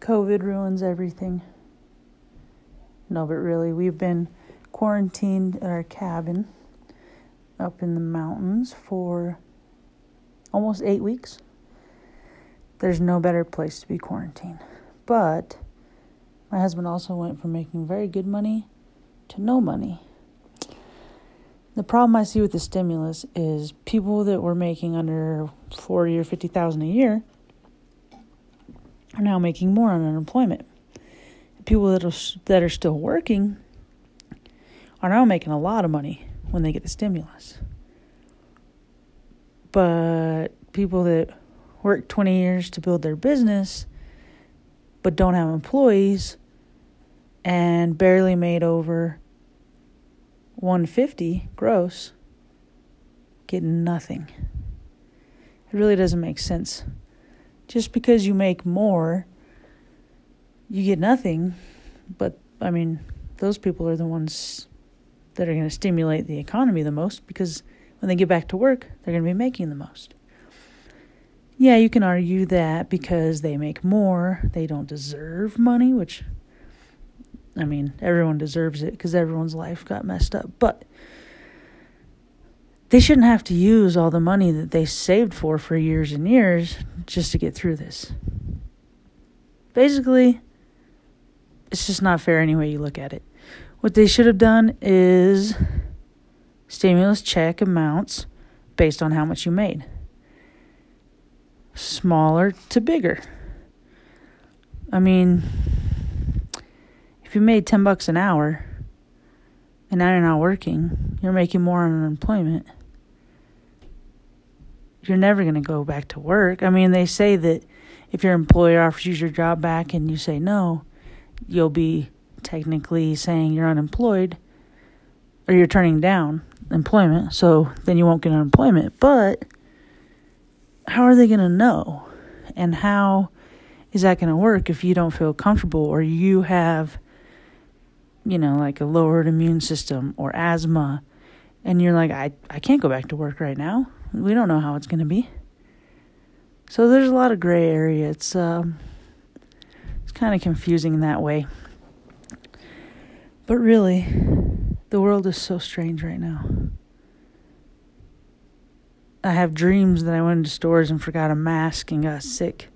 COVID ruins everything. No, but really, we've been quarantined at our cabin up in the mountains for almost eight weeks. There's no better place to be quarantined. But my husband also went from making very good money to no money. The problem I see with the stimulus is people that were making under 40 or 50,000 a year are now making more on unemployment. People that are that are still working are now making a lot of money when they get the stimulus. But people that work 20 years to build their business but don't have employees and barely made over 150 gross get nothing. It really doesn't make sense. Just because you make more, you get nothing, but I mean, those people are the ones that are going to stimulate the economy the most because when they get back to work, they're going to be making the most. Yeah, you can argue that because they make more, they don't deserve money, which, I mean, everyone deserves it because everyone's life got messed up. But they shouldn't have to use all the money that they saved for for years and years just to get through this. Basically, it's just not fair any way you look at it. What they should have done is stimulus check amounts based on how much you made smaller to bigger. I mean, if you made 10 bucks an hour and now you're not working, you're making more on unemployment. You're never going to go back to work. I mean, they say that if your employer offers you your job back and you say no, you'll be technically saying you're unemployed or you're turning down employment, so then you won't get unemployment. But how are they going to know? And how is that going to work if you don't feel comfortable or you have, you know, like a lowered immune system or asthma and you're like, I, I can't go back to work right now. We don't know how it's going to be. So there's a lot of gray area. It's, um, it's kind of confusing in that way. But really, the world is so strange right now. I have dreams that I went into stores and forgot a mask and got sick.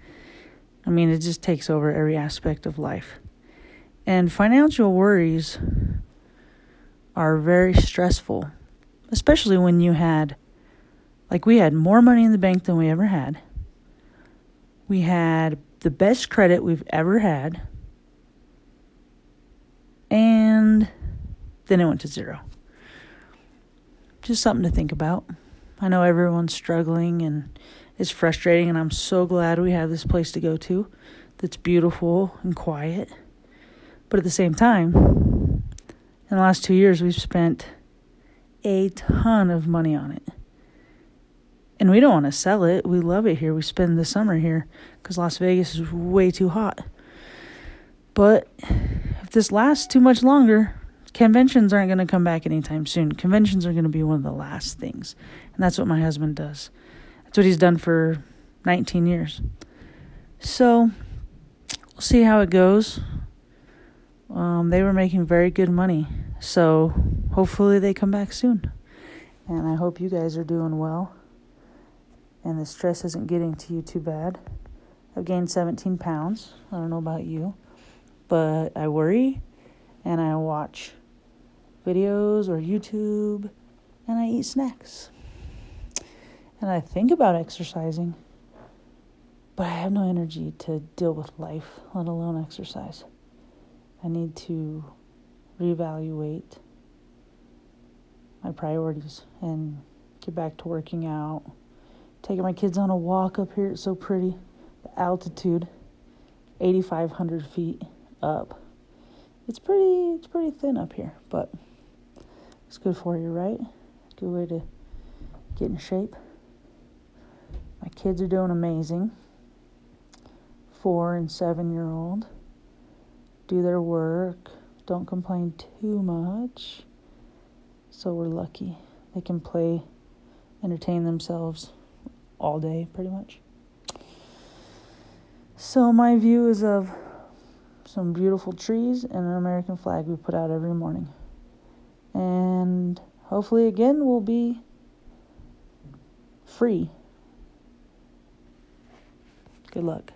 I mean, it just takes over every aspect of life. And financial worries are very stressful, especially when you had, like, we had more money in the bank than we ever had. We had the best credit we've ever had. And then it went to zero. Just something to think about. I know everyone's struggling and it's frustrating, and I'm so glad we have this place to go to that's beautiful and quiet. But at the same time, in the last two years, we've spent a ton of money on it. And we don't want to sell it. We love it here. We spend the summer here because Las Vegas is way too hot. But if this lasts too much longer, conventions aren't going to come back anytime soon. Conventions are going to be one of the last things. And that's what my husband does. That's what he's done for 19 years. So we'll see how it goes. Um, they were making very good money. So hopefully they come back soon. And I hope you guys are doing well. And the stress isn't getting to you too bad. I've gained 17 pounds. I don't know about you. But I worry and I watch videos or YouTube and I eat snacks. And I think about exercising, but I have no energy to deal with life, let alone exercise. I need to reevaluate my priorities and get back to working out. Taking my kids on a walk up here, it's so pretty. The altitude, 8,500 feet up. It's pretty, it's pretty thin up here, but it's good for you, right? Good way to get in shape. My kids are doing amazing. Four and seven year old. Do their work. Don't complain too much. So we're lucky. They can play, entertain themselves all day, pretty much. So, my view is of some beautiful trees, and an American flag we put out every morning. And hopefully, again, we'll be free. Good luck.